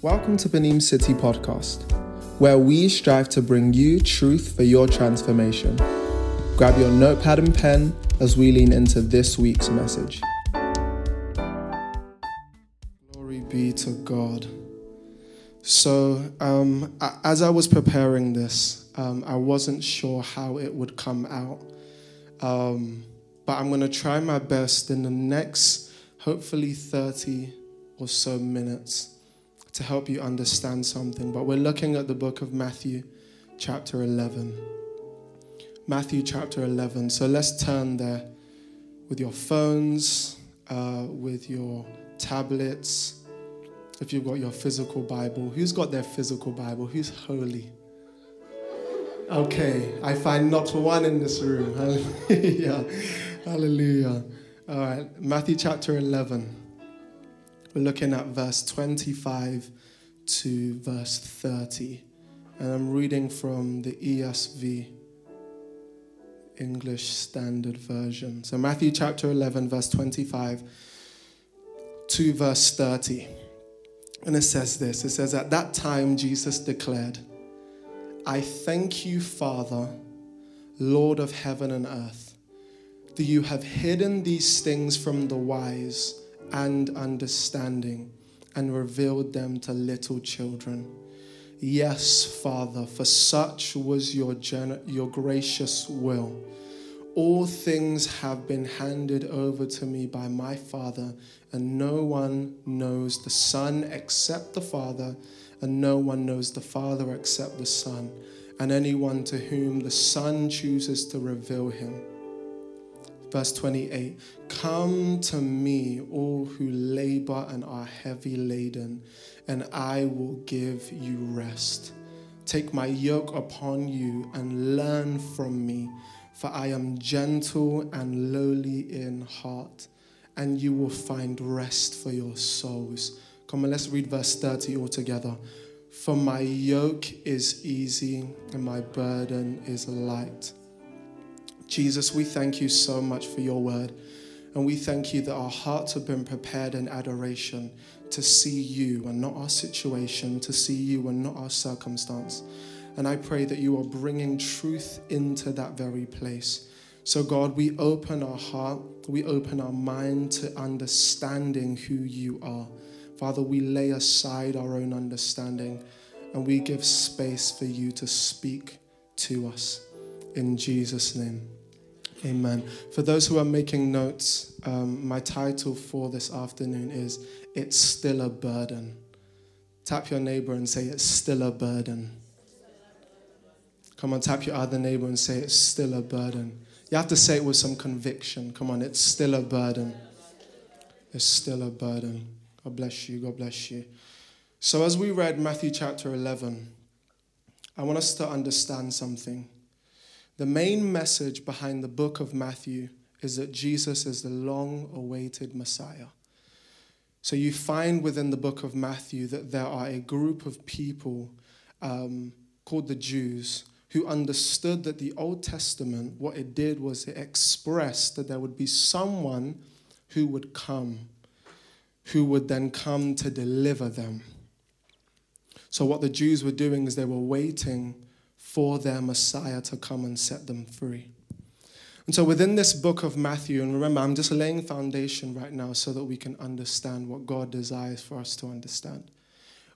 Welcome to Benin City Podcast, where we strive to bring you truth for your transformation. Grab your notepad and pen as we lean into this week's message. Glory be to God. So, um, as I was preparing this, um, I wasn't sure how it would come out. Um, but I'm going to try my best in the next, hopefully, 30 or so minutes to help you understand something. But we're looking at the book of Matthew, chapter 11. Matthew chapter 11. So let's turn there with your phones, uh, with your tablets, if you've got your physical Bible. Who's got their physical Bible? Who's holy? Okay, I find not one in this room. Hallelujah. Hallelujah. All right, Matthew chapter 11. We're looking at verse 25 to verse 30. And I'm reading from the ESV, English Standard Version. So, Matthew chapter 11, verse 25 to verse 30. And it says this it says, At that time, Jesus declared, I thank you, Father, Lord of heaven and earth, that you have hidden these things from the wise and understanding and revealed them to little children. Yes, Father, for such was your, gen- your gracious will. All things have been handed over to me by my Father, and no one knows the Son except the Father, and no one knows the Father except the Son, and anyone to whom the Son chooses to reveal him. Verse 28 Come to me, all who labor and are heavy laden, and I will give you rest. Take my yoke upon you and learn from me, for I am gentle and lowly in heart, and you will find rest for your souls. Come on, let's read verse 30 all together. For my yoke is easy and my burden is light. Jesus, we thank you so much for your word. And we thank you that our hearts have been prepared in adoration to see you and not our situation, to see you and not our circumstance. And I pray that you are bringing truth into that very place. So, God, we open our heart, we open our mind to understanding who you are. Father, we lay aside our own understanding and we give space for you to speak to us. In Jesus' name. Amen. For those who are making notes, um, my title for this afternoon is It's Still a Burden. Tap your neighbor and say, It's still a burden. Come on, tap your other neighbor and say, It's still a burden. You have to say it with some conviction. Come on, it's still a burden. It's still a burden. God bless you. God bless you. So, as we read Matthew chapter 11, I want us to understand something. The main message behind the book of Matthew is that Jesus is the long awaited Messiah. So you find within the book of Matthew that there are a group of people um, called the Jews who understood that the Old Testament, what it did was it expressed that there would be someone who would come, who would then come to deliver them. So what the Jews were doing is they were waiting for their Messiah to come and set them free. And so within this book of Matthew, and remember, I'm just laying foundation right now so that we can understand what God desires for us to understand.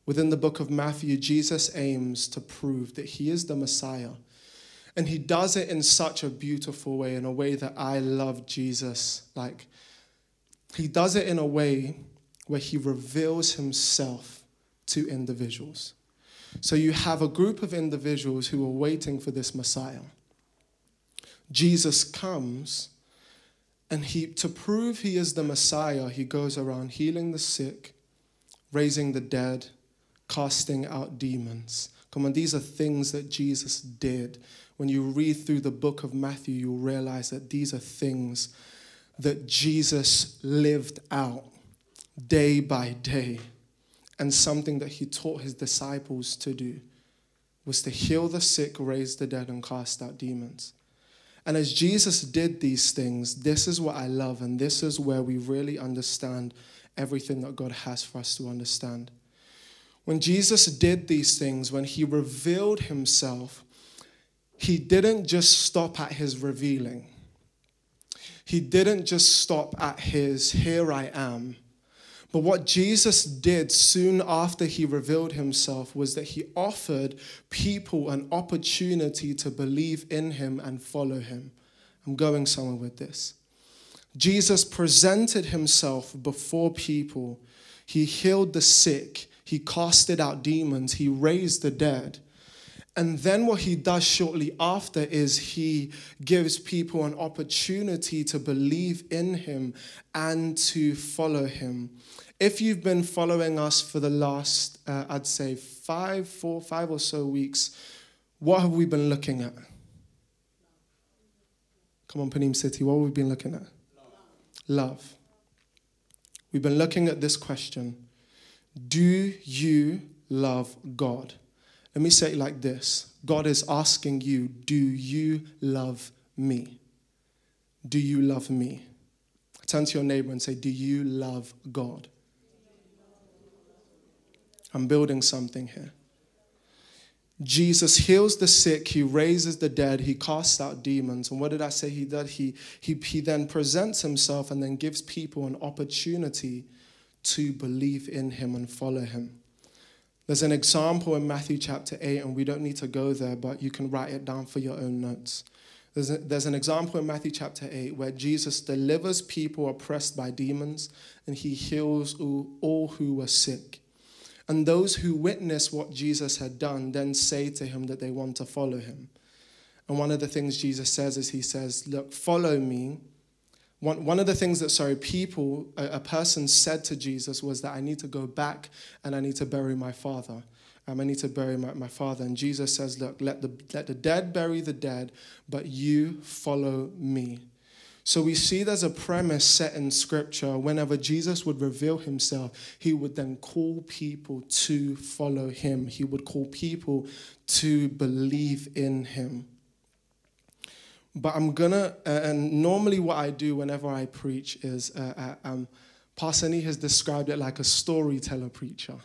Within the book of Matthew, Jesus aims to prove that he is the Messiah. And he does it in such a beautiful way, in a way that I love Jesus. Like, he does it in a way where he reveals himself to individuals. So you have a group of individuals who are waiting for this Messiah. Jesus comes, and he, to prove he is the Messiah, he goes around healing the sick, raising the dead, casting out demons. Come on, these are things that Jesus did. When you read through the book of Matthew, you'll realize that these are things that Jesus lived out day by day and something that he taught his disciples to do was to heal the sick, raise the dead, and cast out demons. And as Jesus did these things, this is what I love, and this is where we really understand everything that God has for us to understand. When Jesus did these things, when he revealed himself, he didn't just stop at his revealing. He didn't just stop at his, here I am. But what Jesus did soon after he revealed himself was that he offered people an opportunity to believe in him and follow him. I'm going somewhere with this. Jesus presented himself before people. He healed the sick. He casted out demons. He raised the dead. And then what he does shortly after is he gives people an opportunity to believe in him and to follow him. If you've been following us for the last, uh, I'd say, five, four, five or so weeks, what have we been looking at? Come on, Panim City, what have we been looking at? Love. We've been looking at this question Do you love God? Let me say it like this God is asking you, Do you love me? Do you love me? Turn to your neighbor and say, Do you love God? I'm building something here. Jesus heals the sick, he raises the dead, he casts out demons. And what did I say he did? He, he, he then presents himself and then gives people an opportunity to believe in him and follow him. There's an example in Matthew chapter 8, and we don't need to go there, but you can write it down for your own notes. There's, a, there's an example in Matthew chapter 8 where Jesus delivers people oppressed by demons and he heals all, all who were sick. And those who witness what Jesus had done then say to him that they want to follow him. And one of the things Jesus says is, He says, Look, follow me. One, one of the things that, sorry, people, a, a person said to Jesus was that I need to go back and I need to bury my father. Um, I need to bury my, my father. And Jesus says, Look, let the, let the dead bury the dead, but you follow me. So we see there's a premise set in scripture. Whenever Jesus would reveal himself, he would then call people to follow him. He would call people to believe in him. But I'm gonna, uh, and normally what I do whenever I preach is, uh, uh, um, Nee has described it like a storyteller preacher,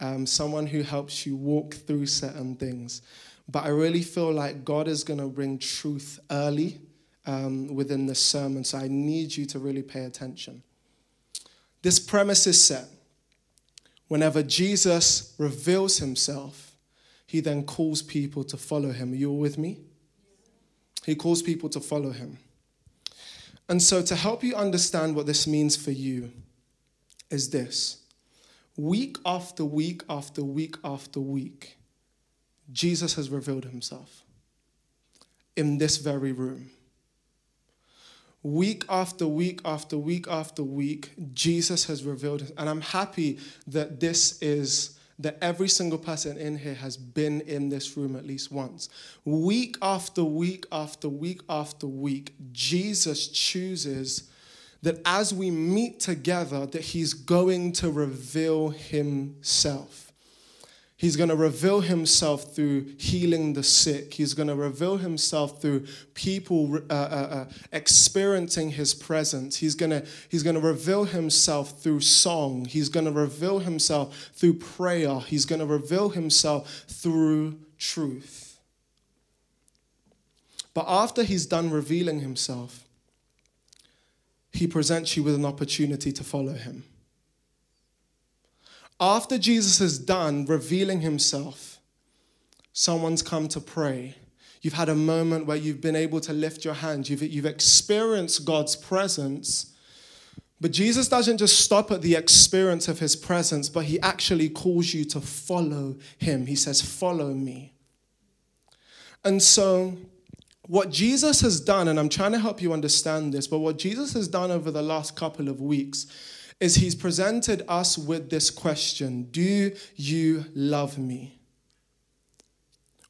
um, someone who helps you walk through certain things. But I really feel like God is gonna bring truth early um, within this sermon, so I need you to really pay attention. This premise is set. Whenever Jesus reveals himself, he then calls people to follow him. Are you all with me? He calls people to follow him. And so, to help you understand what this means for you, is this week after week after week after week, Jesus has revealed himself in this very room week after week after week after week, Jesus has revealed. And I'm happy that this is that every single person in here has been in this room at least once. Week after week after week after week, Jesus chooses that as we meet together that he's going to reveal himself. He's going to reveal himself through healing the sick. He's going to reveal himself through people uh, uh, uh, experiencing his presence. He's going to he's going to reveal himself through song. He's going to reveal himself through prayer. He's going to reveal himself through truth. But after he's done revealing himself, he presents you with an opportunity to follow him. After Jesus is done revealing himself, someone's come to pray. You've had a moment where you've been able to lift your hand. You've, you've experienced God's presence. But Jesus doesn't just stop at the experience of his presence, but he actually calls you to follow him. He says, Follow me. And so, what Jesus has done, and I'm trying to help you understand this, but what Jesus has done over the last couple of weeks is he's presented us with this question Do you love me?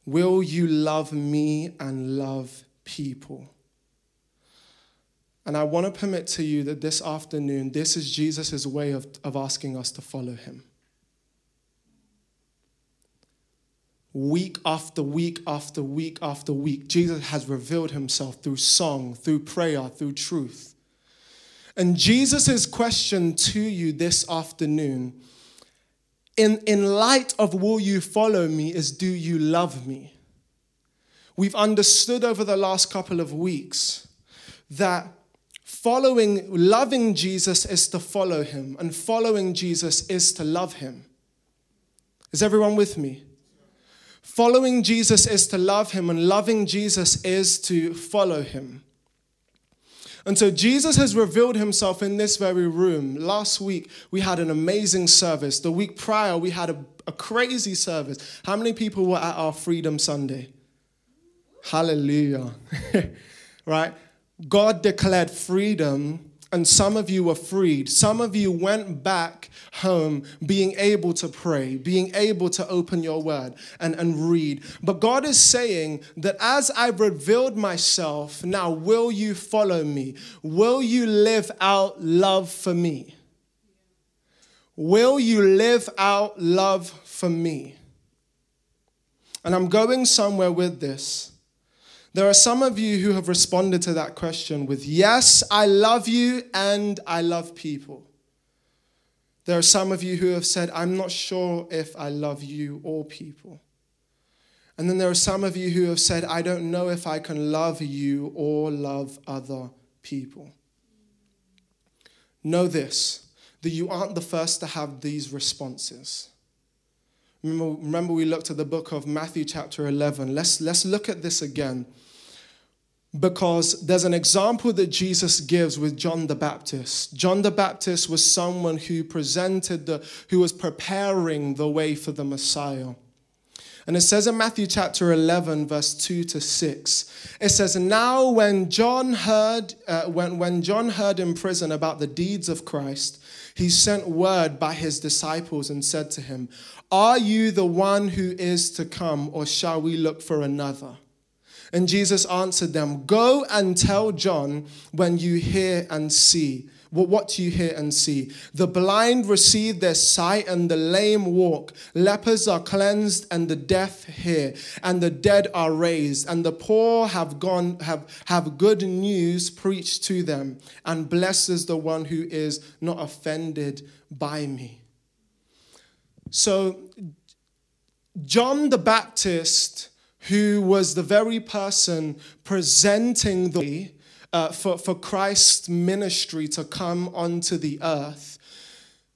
Will you love me and love people? And I want to permit to you that this afternoon, this is Jesus' way of, of asking us to follow him. Week after week after week after week, Jesus has revealed himself through song, through prayer, through truth. And Jesus' question to you this afternoon in, in light of will you follow me is do you love me? We've understood over the last couple of weeks that following, loving Jesus is to follow him, and following Jesus is to love him. Is everyone with me? Following Jesus is to love him, and loving Jesus is to follow him. And so Jesus has revealed himself in this very room. Last week, we had an amazing service. The week prior, we had a, a crazy service. How many people were at our Freedom Sunday? Hallelujah. right? God declared freedom and some of you were freed. Some of you went back home being able to pray, being able to open your word and, and read. But God is saying that as I've revealed myself, now will you follow me? Will you live out love for me? Will you live out love for me? And I'm going somewhere with this. There are some of you who have responded to that question with, Yes, I love you and I love people. There are some of you who have said, I'm not sure if I love you or people. And then there are some of you who have said, I don't know if I can love you or love other people. Know this that you aren't the first to have these responses. Remember, remember we looked at the book of Matthew, chapter 11. Let's, let's look at this again because there's an example that Jesus gives with John the Baptist. John the Baptist was someone who presented the, who was preparing the way for the Messiah. And it says in Matthew chapter 11, verse 2 to 6, it says, Now when John heard, uh, when, when John heard in prison about the deeds of Christ, he sent word by his disciples and said to him, Are you the one who is to come, or shall we look for another? And Jesus answered them, Go and tell John when you hear and see. Well, what do you hear and see? The blind receive their sight and the lame walk. Lepers are cleansed and the deaf hear, and the dead are raised, and the poor have gone have, have good news preached to them, and blesses the one who is not offended by me. So John the Baptist who was the very person presenting the way uh, for, for Christ's ministry to come onto the earth,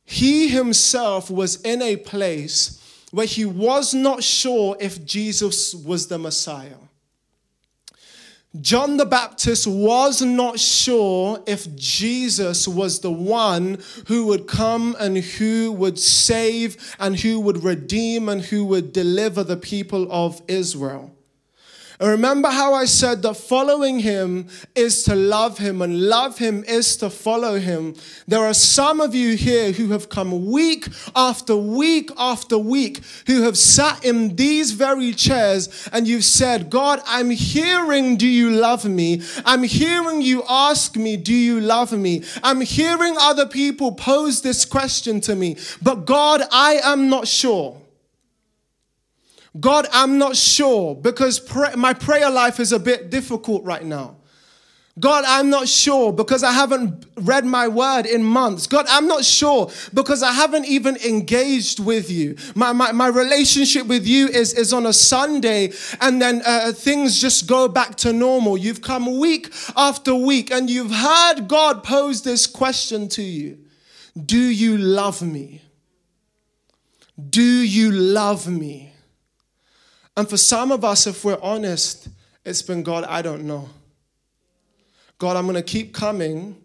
he himself was in a place where he was not sure if Jesus was the Messiah. John the Baptist was not sure if Jesus was the one who would come and who would save and who would redeem and who would deliver the people of Israel. And remember how I said that following him is to love him and love him is to follow him. There are some of you here who have come week after week after week who have sat in these very chairs and you've said, God, I'm hearing, do you love me? I'm hearing you ask me, do you love me? I'm hearing other people pose this question to me, but God, I am not sure. God, I'm not sure because pray- my prayer life is a bit difficult right now. God, I'm not sure because I haven't read my word in months. God, I'm not sure because I haven't even engaged with you. My, my, my relationship with you is, is on a Sunday and then uh, things just go back to normal. You've come week after week and you've heard God pose this question to you Do you love me? Do you love me? And for some of us, if we're honest, it's been God, I don't know. God, I'm going to keep coming.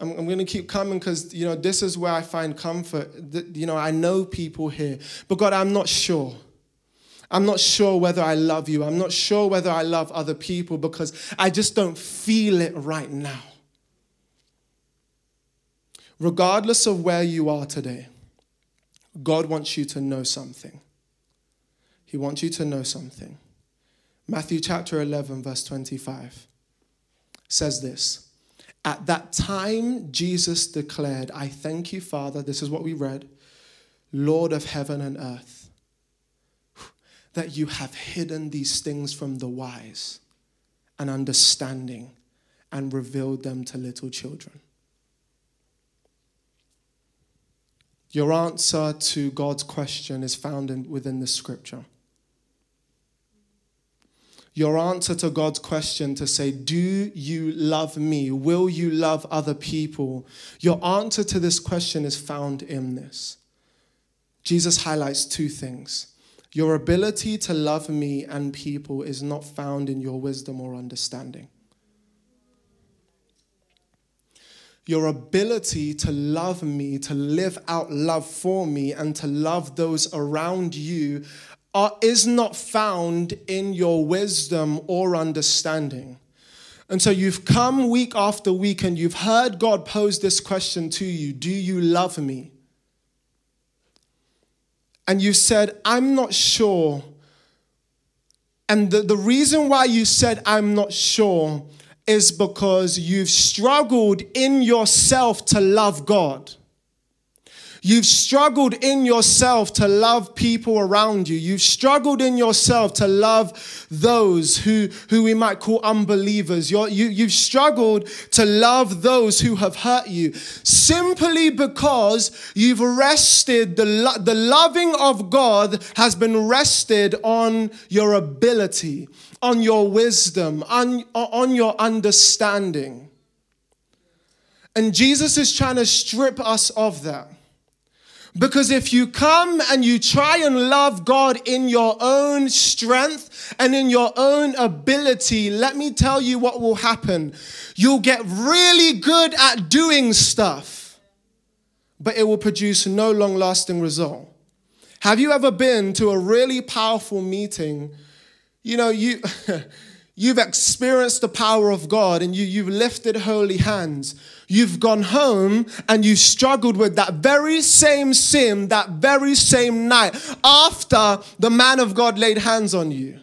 I'm, going to keep coming because, you know, this is where I find comfort. You know, I know people here. But God, I'm not sure. I'm not sure whether I love you. I'm not sure whether I love other people because I just don't feel it right now. Regardless of where you are today, God wants you to know something. He wants you to know something. Matthew chapter 11, verse 25 says this At that time, Jesus declared, I thank you, Father. This is what we read Lord of heaven and earth, that you have hidden these things from the wise and understanding and revealed them to little children. Your answer to God's question is found in, within the scripture. Your answer to God's question to say, Do you love me? Will you love other people? Your answer to this question is found in this. Jesus highlights two things. Your ability to love me and people is not found in your wisdom or understanding. your ability to love me, to live out love for me, and to love those around you are, is not found in your wisdom or understanding. And so you've come week after week and you've heard God pose this question to you Do you love me? And you said, I'm not sure. And the, the reason why you said, I'm not sure, is because you've struggled in yourself to love God. You've struggled in yourself to love people around you. You've struggled in yourself to love those who, who we might call unbelievers. You're, you, you've struggled to love those who have hurt you simply because you've rested, the, the loving of God has been rested on your ability on your wisdom, on, on your understanding. And Jesus is trying to strip us of that. Because if you come and you try and love God in your own strength and in your own ability, let me tell you what will happen. You'll get really good at doing stuff, but it will produce no long lasting result. Have you ever been to a really powerful meeting you know, you, you've experienced the power of God and you, you've lifted holy hands. You've gone home and you struggled with that very same sin that very same night after the man of God laid hands on you.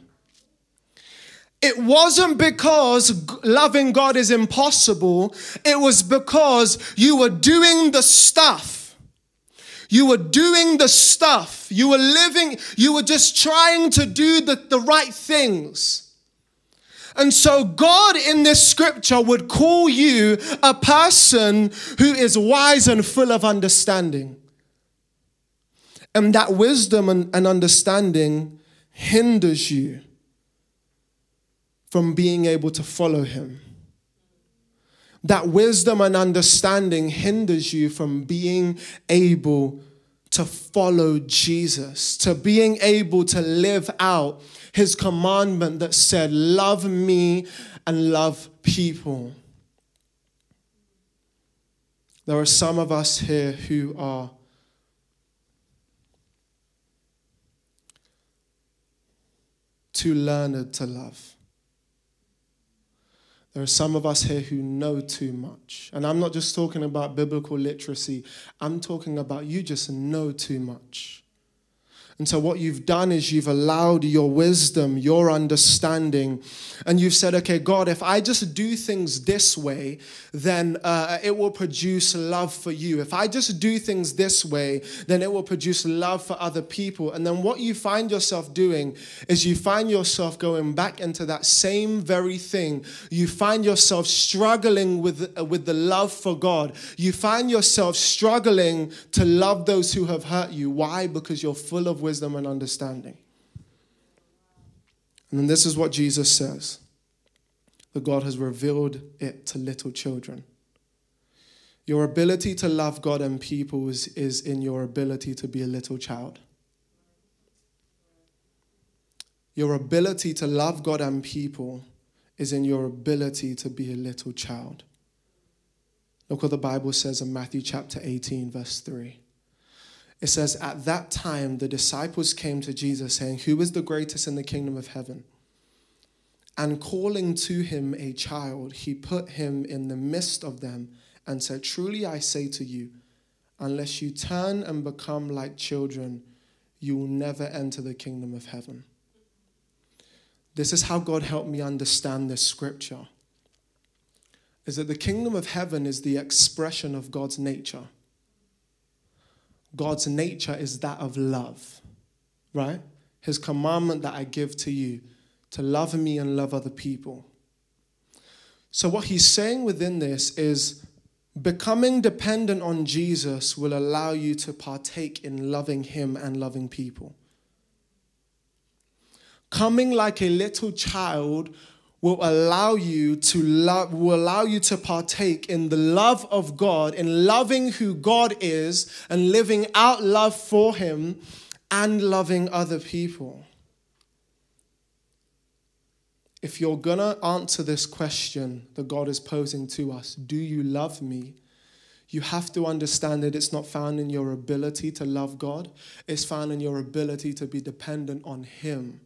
It wasn't because loving God is impossible, it was because you were doing the stuff you were doing the stuff. You were living, you were just trying to do the, the right things. And so, God in this scripture would call you a person who is wise and full of understanding. And that wisdom and, and understanding hinders you from being able to follow Him that wisdom and understanding hinders you from being able to follow Jesus, to being able to live out his commandment that said, Love me and love people. There are some of us here who are too learned to love. There are some of us here who know too much. And I'm not just talking about biblical literacy, I'm talking about you just know too much. And so, what you've done is you've allowed your wisdom, your understanding, and you've said, okay, God, if I just do things this way, then uh, it will produce love for you. If I just do things this way, then it will produce love for other people. And then, what you find yourself doing is you find yourself going back into that same very thing. You find yourself struggling with, uh, with the love for God. You find yourself struggling to love those who have hurt you. Why? Because you're full of wisdom and understanding. And then this is what Jesus says that God has revealed it to little children. Your ability to love God and people is, is in your ability to be a little child. Your ability to love God and people is in your ability to be a little child. Look what the Bible says in Matthew chapter 18, verse 3. It says, At that time, the disciples came to Jesus, saying, Who is the greatest in the kingdom of heaven? And calling to him a child, he put him in the midst of them and said, Truly I say to you, unless you turn and become like children, you will never enter the kingdom of heaven. This is how God helped me understand this scripture. Is that the kingdom of heaven is the expression of God's nature. God's nature is that of love, right? His commandment that I give to you to love me and love other people. So, what he's saying within this is Becoming dependent on Jesus will allow you to partake in loving Him and loving people. Coming like a little child will allow you to love will allow you to partake in the love of God in loving who God is and living out love for him and loving other people if you're going to answer this question that God is posing to us, do you love me? You have to understand that it's not found in your ability to love God, it's found in your ability to be dependent on Him.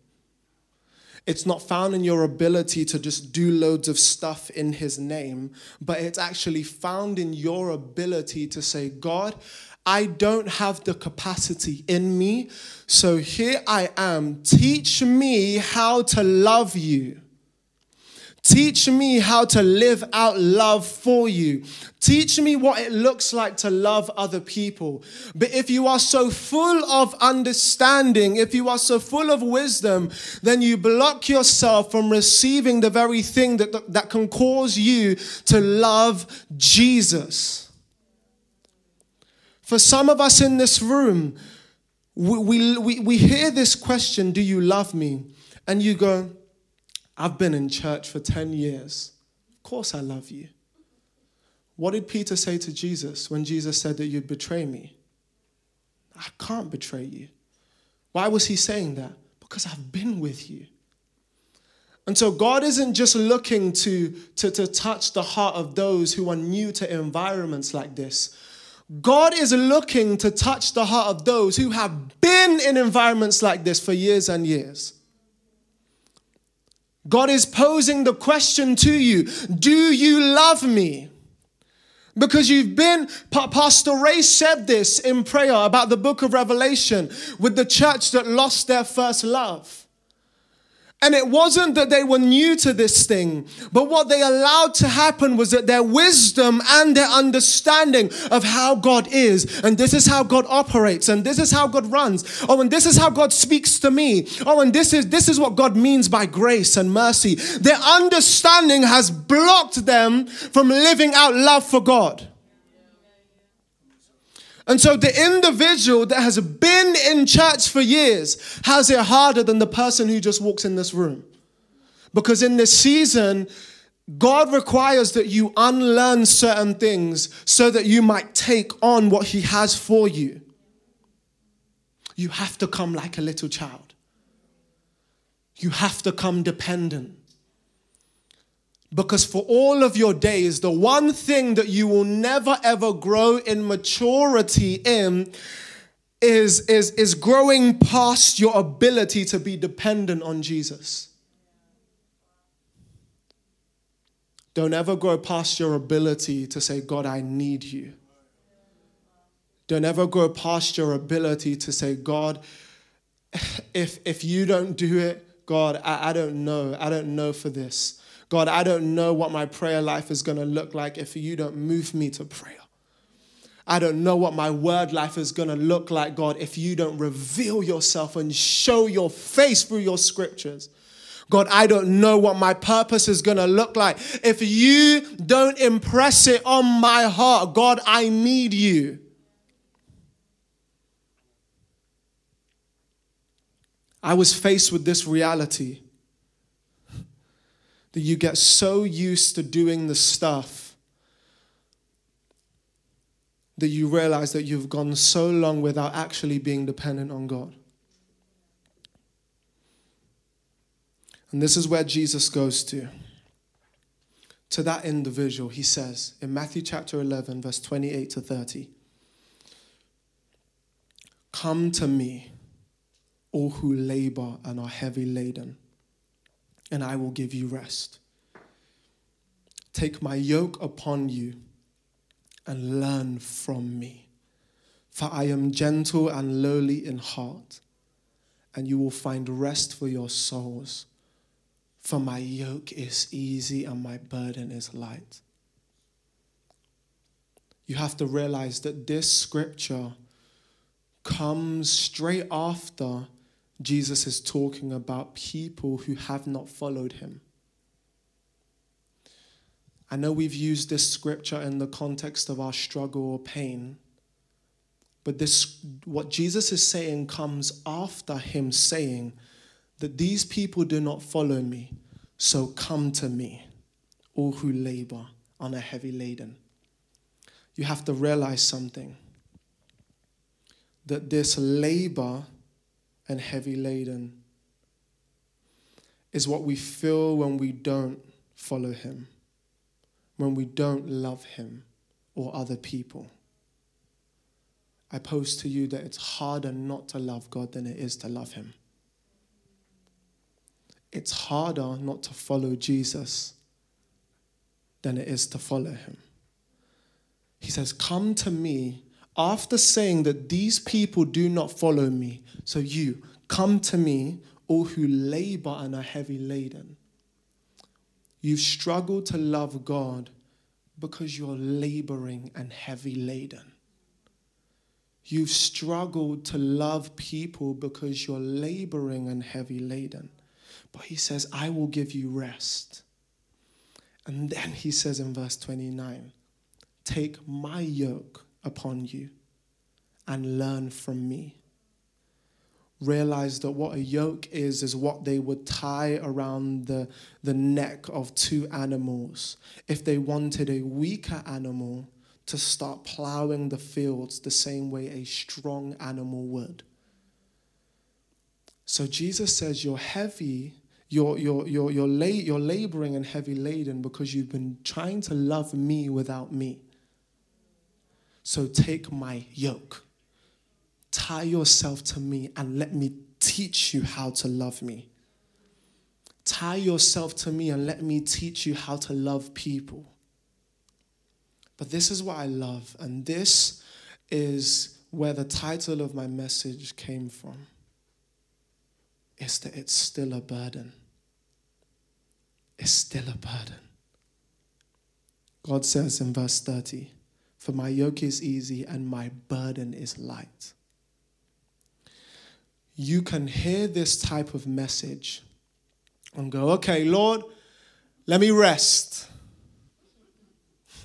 It's not found in your ability to just do loads of stuff in His name, but it's actually found in your ability to say, God, I don't have the capacity in me, so here I am. Teach me how to love you. Teach me how to live out love for you. Teach me what it looks like to love other people. But if you are so full of understanding, if you are so full of wisdom, then you block yourself from receiving the very thing that, that can cause you to love Jesus. For some of us in this room, we, we, we hear this question, Do you love me? And you go, I've been in church for 10 years. Of course, I love you. What did Peter say to Jesus when Jesus said that you'd betray me? I can't betray you. Why was he saying that? Because I've been with you. And so God isn't just looking to, to, to touch the heart of those who are new to environments like this. God is looking to touch the heart of those who have been in environments like this for years and years. God is posing the question to you Do you love me? Because you've been, Pastor Ray said this in prayer about the book of Revelation with the church that lost their first love. And it wasn't that they were new to this thing, but what they allowed to happen was that their wisdom and their understanding of how God is, and this is how God operates, and this is how God runs, oh, and this is how God speaks to me, oh, and this is this is what God means by grace and mercy. Their understanding has blocked them from living out love for God. And so the individual that has been in church for years has it harder than the person who just walks in this room. Because in this season, God requires that you unlearn certain things so that you might take on what He has for you. You have to come like a little child. You have to come dependent. Because for all of your days, the one thing that you will never ever grow in maturity in is, is, is growing past your ability to be dependent on Jesus. Don't ever grow past your ability to say, God, I need you. Don't ever grow past your ability to say, God, if, if you don't do it, God, I, I don't know. I don't know for this. God, I don't know what my prayer life is going to look like if you don't move me to prayer. I don't know what my word life is going to look like, God, if you don't reveal yourself and show your face through your scriptures. God, I don't know what my purpose is going to look like. If you don't impress it on my heart, God, I need you. I was faced with this reality that you get so used to doing the stuff that you realize that you've gone so long without actually being dependent on God. And this is where Jesus goes to. To that individual, he says in Matthew chapter 11, verse 28 to 30 Come to me, all who labor and are heavy laden and I will give you rest. Take my yoke upon you and learn from me, for I am gentle and lowly in heart, and you will find rest for your souls. For my yoke is easy and my burden is light. You have to realize that this scripture comes straight after Jesus is talking about people who have not followed him. I know we've used this scripture in the context of our struggle or pain, but this what Jesus is saying comes after him saying that these people do not follow me, so come to me, all who labor on a heavy laden. You have to realize something that this labor and heavy laden is what we feel when we don't follow him when we don't love Him or other people. I pose to you that it's harder not to love God than it is to love Him. It's harder not to follow Jesus than it is to follow Him. He says, Come to me after saying that these people do not follow me. So you, come to me, all who labor and are heavy laden You've struggled to love God because you're laboring and heavy laden. You've struggled to love people because you're laboring and heavy laden. But he says, I will give you rest. And then he says in verse 29 Take my yoke upon you and learn from me Realize that what a yoke is is what they would tie around the, the neck of two animals if they wanted a weaker animal to start plowing the fields the same way a strong animal would. So Jesus says, You're heavy, you're, you're, you're, you're, la- you're laboring and heavy laden because you've been trying to love me without me. So take my yoke tie yourself to me and let me teach you how to love me. Tie yourself to me and let me teach you how to love people. But this is what I love, and this is where the title of my message came from. Is that it's still a burden. It's still a burden. God says in verse 30, For my yoke is easy and my burden is light you can hear this type of message and go, okay, Lord, let me rest.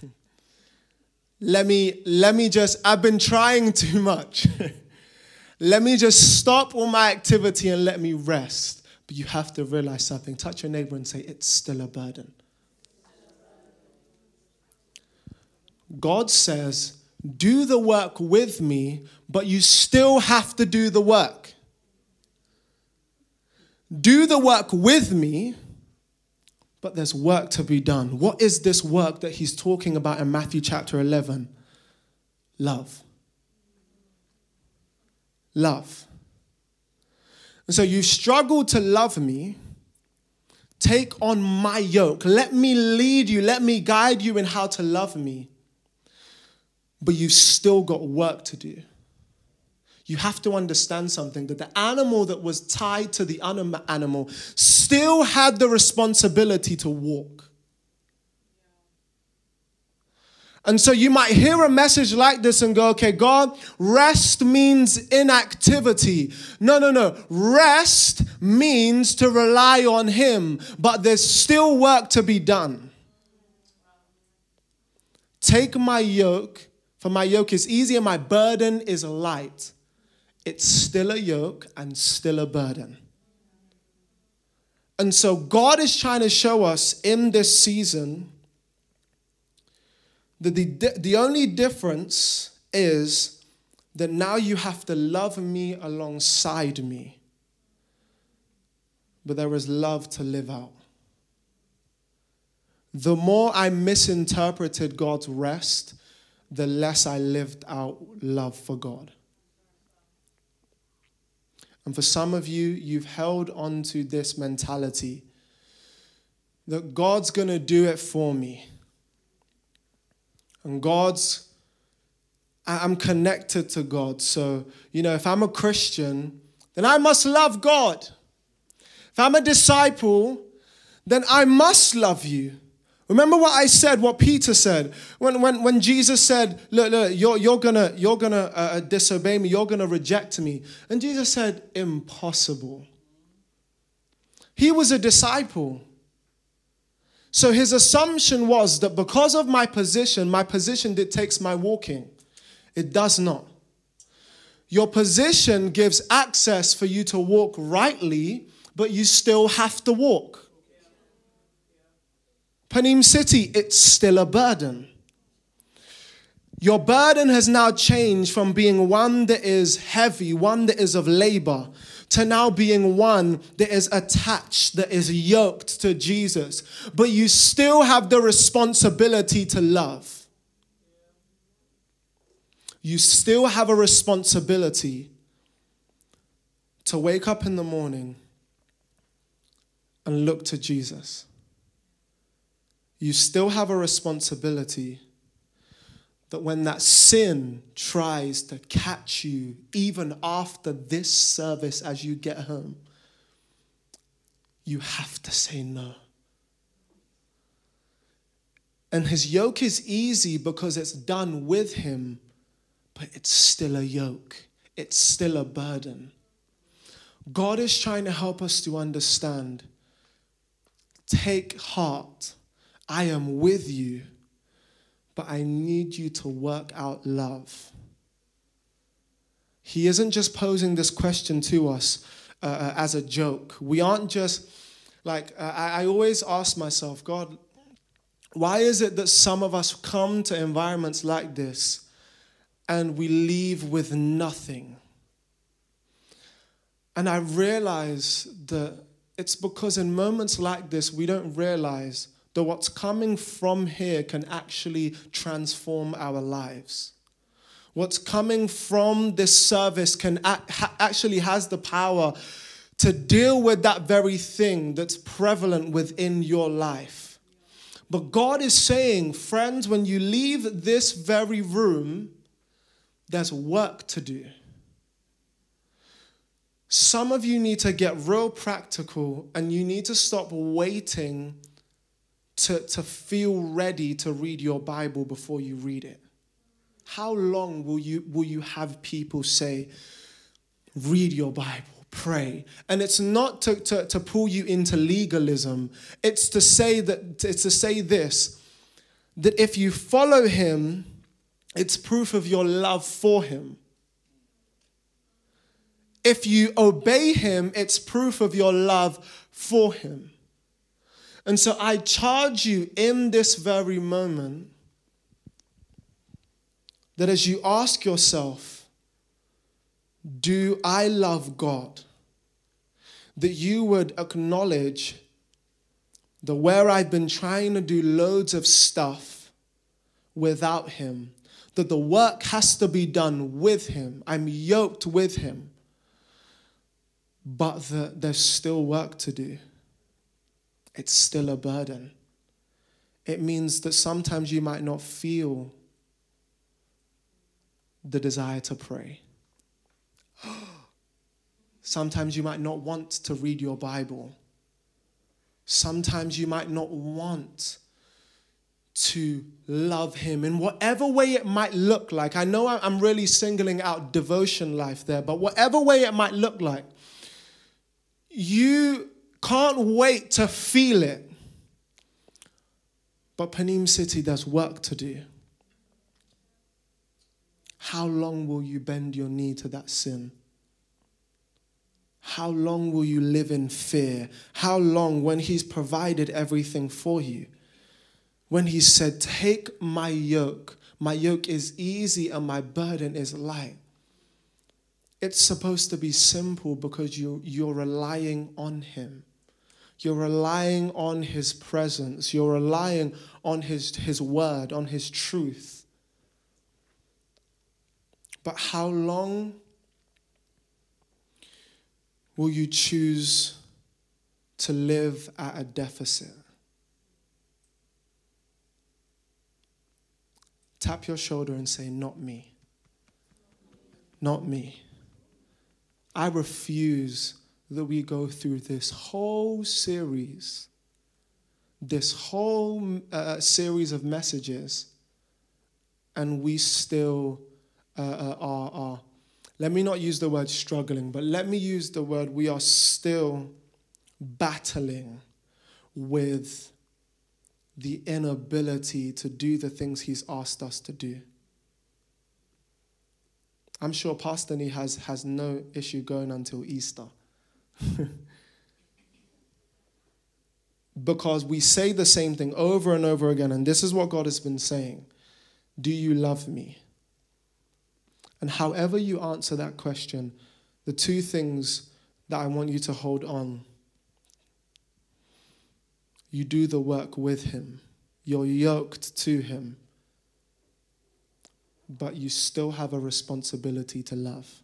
let me let me just I've been trying too much. let me just stop all my activity and let me rest. But you have to realize something. Touch your neighbor and say, it's still a burden. God says, do the work with me, but you still have to do the work do the work with me, but there's work to be done. What is this work that he's talking about in Matthew chapter 11? Love. Love. And so you struggle to love me. Take on my yoke. Let me lead you. Let me guide you in how to love me. But you've still got work to do you have to understand something that the animal that was tied to the animal still had the responsibility to walk. And so you might hear a message like this and go, okay, God, rest means inactivity. No, no, no. Rest means to rely on Him, but there's still work to be done. Take my yoke, for my yoke is easy and my burden is light it's still a yoke and still a burden. And so God is trying to show us in this season that the, the only difference is that now you have to love me alongside me. But there is love to live out. The more I misinterpreted God's rest, the less I lived out love for God. And for some of you, you've held on to this mentality that God's going to do it for me. And God's, I'm connected to God. So, you know, if I'm a Christian, then I must love God. If I'm a disciple, then I must love you. Remember what I said, what Peter said. When, when, when Jesus said, Look, look, you're, you're to you're gonna, uh, uh, disobey me, you're to reject me. And Jesus said, Impossible. He was a disciple. So his assumption was that because of my position, my position dictates my walking. It does not. Your position gives access for you to walk rightly, but you still have to walk. Panim City, it's still a burden. Your burden has now changed from being one that is heavy, one that is of labor, to now being one that is attached, that is yoked to Jesus. But you still have the responsibility to love. You still have a responsibility to wake up in the morning and look to Jesus. You still have a responsibility that when that sin tries to catch you, even after this service as you get home, you have to say no. And his yoke is easy because it's done with him, but it's still a yoke, it's still a burden. God is trying to help us to understand take heart, I am with you but I need you to work out love. He isn't just posing this question to us uh, uh, as a joke. We aren't just like, uh, I, I always ask myself, God, why is it that some of us come to environments like this and we leave with nothing? And I realize that it's because in moments like this, we don't realize that what's coming from here can actually transform our lives. What's coming from this service can actually has the power to deal with that very thing that's prevalent within your life. But God is saying, friends, when you leave this very room, there's work to do. Some of you need to get real practical and you need to stop waiting to, to feel ready to read your Bible before you read it? How long will you, will you have people say, read your Bible? pray. And it's not to, to, to pull you into legalism. It's to say that it's to say this that if you follow him, it's proof of your love for him. If you obey him, it's proof of your love for him. And so I charge you in this very moment that as you ask yourself, Do I love God? That you would acknowledge that where I've been trying to do loads of stuff without Him, that the work has to be done with Him. I'm yoked with Him, but that there's still work to do it's still a burden. It means that sometimes you might not feel the desire to pray. Sometimes you might not want to read your Bible. Sometimes you might not want to love Him in whatever way it might look like. I know I'm really singling out devotion life there, but whatever way it might look like, you can't wait to feel it. But Panim City, there's work to do. How long will you bend your knee to that sin? How long will you live in fear? How long when He's provided everything for you? When He said, Take my yoke, my yoke is easy and my burden is light. It's supposed to be simple because you, you're relying on Him. You're relying on His presence. You're relying on His, his word, on His truth. But how long will you choose to live at a deficit? Tap your shoulder and say, Not me. Not me. I refuse that we go through this whole series, this whole uh, series of messages, and we still uh, uh, are, are, let me not use the word struggling, but let me use the word we are still battling with the inability to do the things He's asked us to do. I'm sure Pastor Nee has, has no issue going until Easter. because we say the same thing over and over again, and this is what God has been saying Do you love me? And however you answer that question, the two things that I want you to hold on you do the work with Him, you're yoked to Him, but you still have a responsibility to love.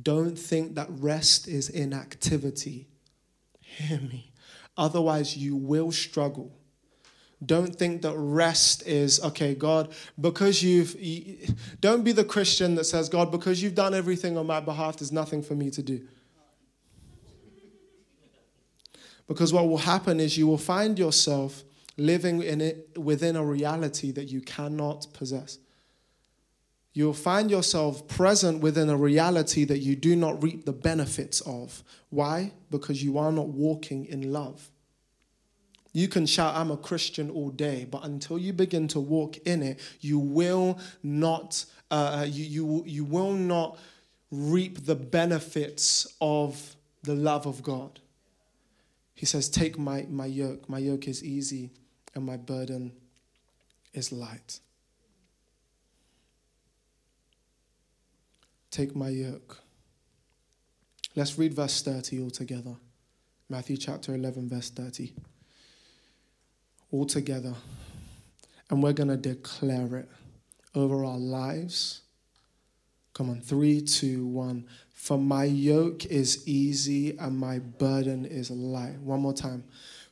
Don't think that rest is inactivity. Hear me. Otherwise, you will struggle. Don't think that rest is, okay, God, because you've, don't be the Christian that says, God, because you've done everything on my behalf, there's nothing for me to do. Because what will happen is you will find yourself living in it within a reality that you cannot possess. You'll find yourself present within a reality that you do not reap the benefits of. Why? Because you are not walking in love. You can shout, I'm a Christian all day, but until you begin to walk in it, you will not, uh, uh you, you, you will not reap the benefits of the love of God. He says, Take my, my yoke. My yoke is easy and my burden is light. Take my yoke. Let's read verse 30 all together. Matthew chapter 11, verse 30. All together. And we're going to declare it over our lives. Come on, three, two, one. For my yoke is easy and my burden is light. One more time.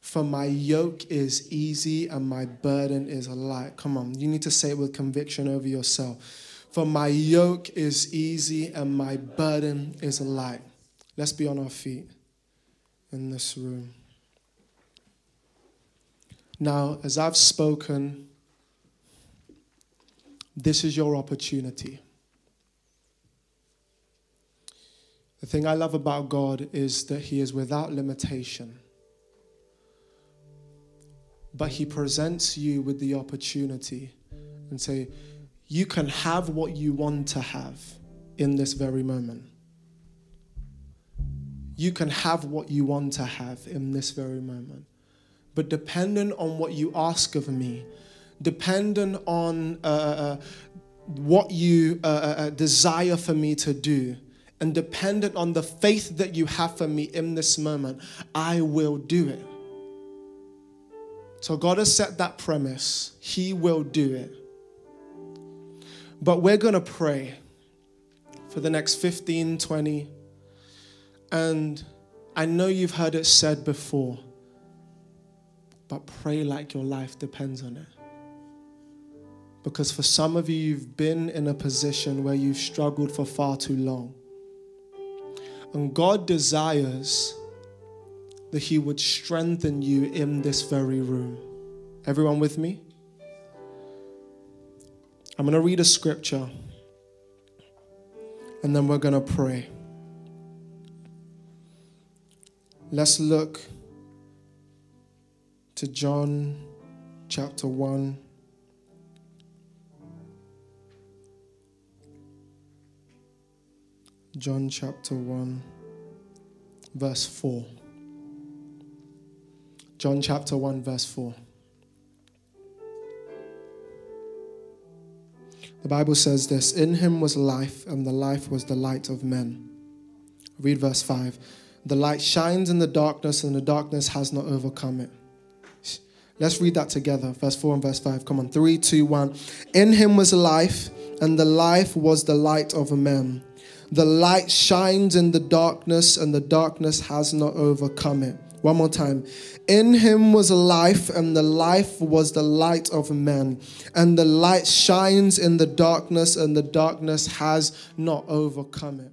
For my yoke is easy and my burden is light. Come on, you need to say it with conviction over yourself. For my yoke is easy and my burden is light. Let's be on our feet in this room. Now, as I've spoken, this is your opportunity. The thing I love about God is that He is without limitation. But He presents you with the opportunity and say, you can have what you want to have in this very moment. You can have what you want to have in this very moment. But dependent on what you ask of me, dependent on uh, uh, what you uh, uh, uh desire for me to do, and dependent on the faith that you have for me in this moment, I will do it. So God has set that premise. He will do it. But we're going to pray for the next 15, 20. And I know you've heard it said before, but pray like your life depends on it. Because for some of you, you've been in a position where you've struggled for far too long. And God desires that He would strengthen you in this very room. Everyone with me? I'm going to read a scripture and then we're going to pray. Let's look to John chapter 1. John chapter 1, verse 4. John chapter 1, verse 4. The Bible says this In him was life, and the life was the light of men. Read verse 5. The light shines in the darkness, and the darkness has not overcome it. Let's read that together. Verse 4 and verse 5. Come on. Three, two, one. In him was life, and the life was the light of men. The light shines in the darkness, and the darkness has not overcome it. One more time. In him was life, and the life was the light of men. And the light shines in the darkness, and the darkness has not overcome it.